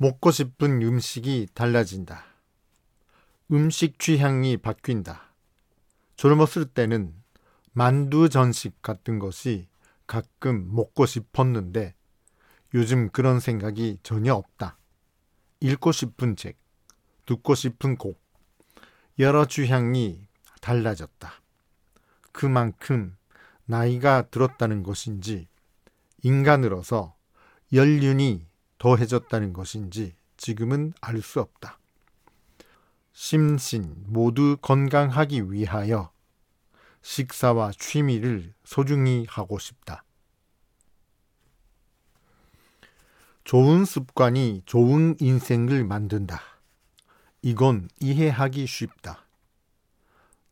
먹고 싶은 음식이 달라진다. 음식 취향이 바뀐다. 젊었을 때는 만두 전식 같은 것이 가끔 먹고 싶었는데 요즘 그런 생각이 전혀 없다. 읽고 싶은 책, 듣고 싶은 곡, 여러 취향이 달라졌다. 그만큼 나이가 들었다는 것인지 인간으로서 연륜이 더해졌다는 것인지 지금은 알 수 없다. 심신 모두 건강하기 위하여 식사와 취미를 소중히 하고 싶다. 좋은 습관이 좋은 인생을 만든다. 이건 이해하기 쉽다.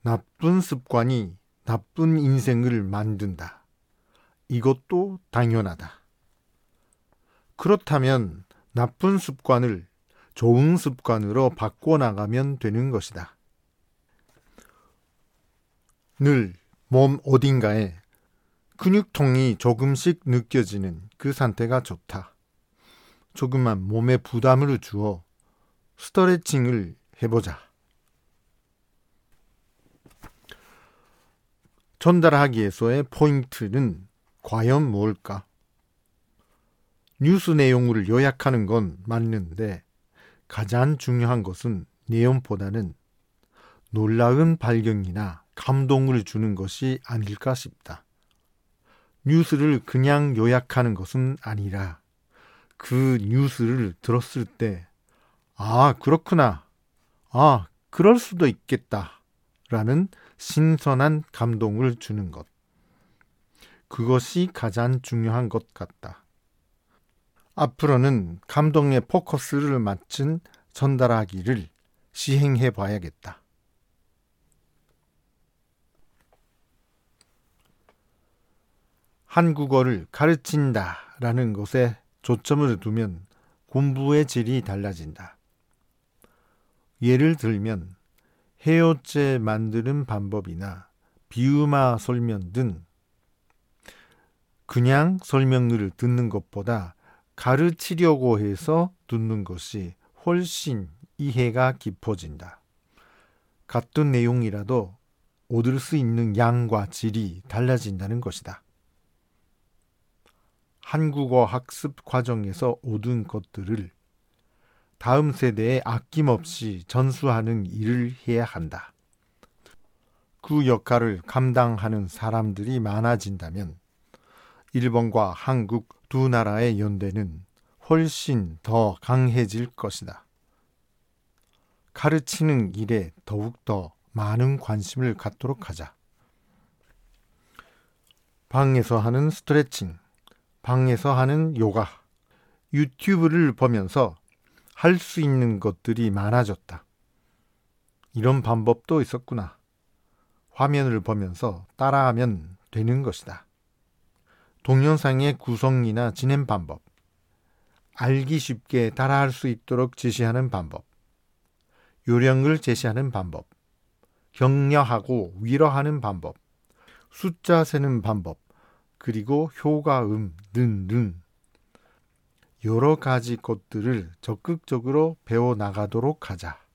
나쁜 습관이 나쁜 인생을 만든다. 이것도 당연하다. 그렇다면 나쁜 습관을 좋은 습관으로 바꿔나가면 되는 것이다. 늘 몸 어딘가에 근육통이 조금씩 느껴지는 그 상태가 좋다. 조금만 몸에 부담을 주어 스트레칭을 해보자. 전달하기에서의 포인트는 과연 뭘까? 뉴스 내용을 요약하는 건 맞는데 가장 중요한 것은 내용보다는 놀라운 발견이나 감동을 주는 것이 아닐까 싶다. 뉴스를 그냥 요약하는 것은 아니라 그 뉴스를 들었을 때, 아, 그렇구나. 아, 그럴 수도 있겠다. 라는 신선한 감동을 주는 것. 그것이 가장 중요한 것 같다. 앞으로는 감동의 포커스를 맞춘 전달하기를 시행해 봐야겠다. 한국어를 가르친다 라는 것에 초점을 두면 공부의 질이 달라진다. 예를 들면 헤어제 만드는 방법이나 비유마 설명 등 그냥 설명을 듣는 것보다 가르치려고 해서 듣는 것이 훨씬 이해가 깊어진다. 같은 내용이라도 얻을 수 있는 양과 질이 달라진다는 것이다. 한국어 학습 과정에서 얻은 것들을 다음 세대에 아낌없이 전수하는 일을 해야 한다. 그 역할을 감당하는 사람들이 많아진다면 일본과 한국 두 나라의 연대는 훨씬 더 강해질 것이다. 가르치는 일에 더욱더 많은 관심을 갖도록 하자. 방에서 하는 스트레칭, 방에서 하는 요가, 유튜브를 보면서 할 수 있는 것들이 많아졌다. 이런 방법도 있었구나. 화면을 보면서 따라하면 되는 것이다. 동영상의 구성이나 진행 방법, 알기 쉽게 따라할 수 있도록 지시하는 방법, 요령을 제시하는 방법, 격려하고 위로하는 방법, 숫자 세는 방법, 그리고 효과음 등등 여러 가지 것들을 적극적으로 배워 나가도록 하자.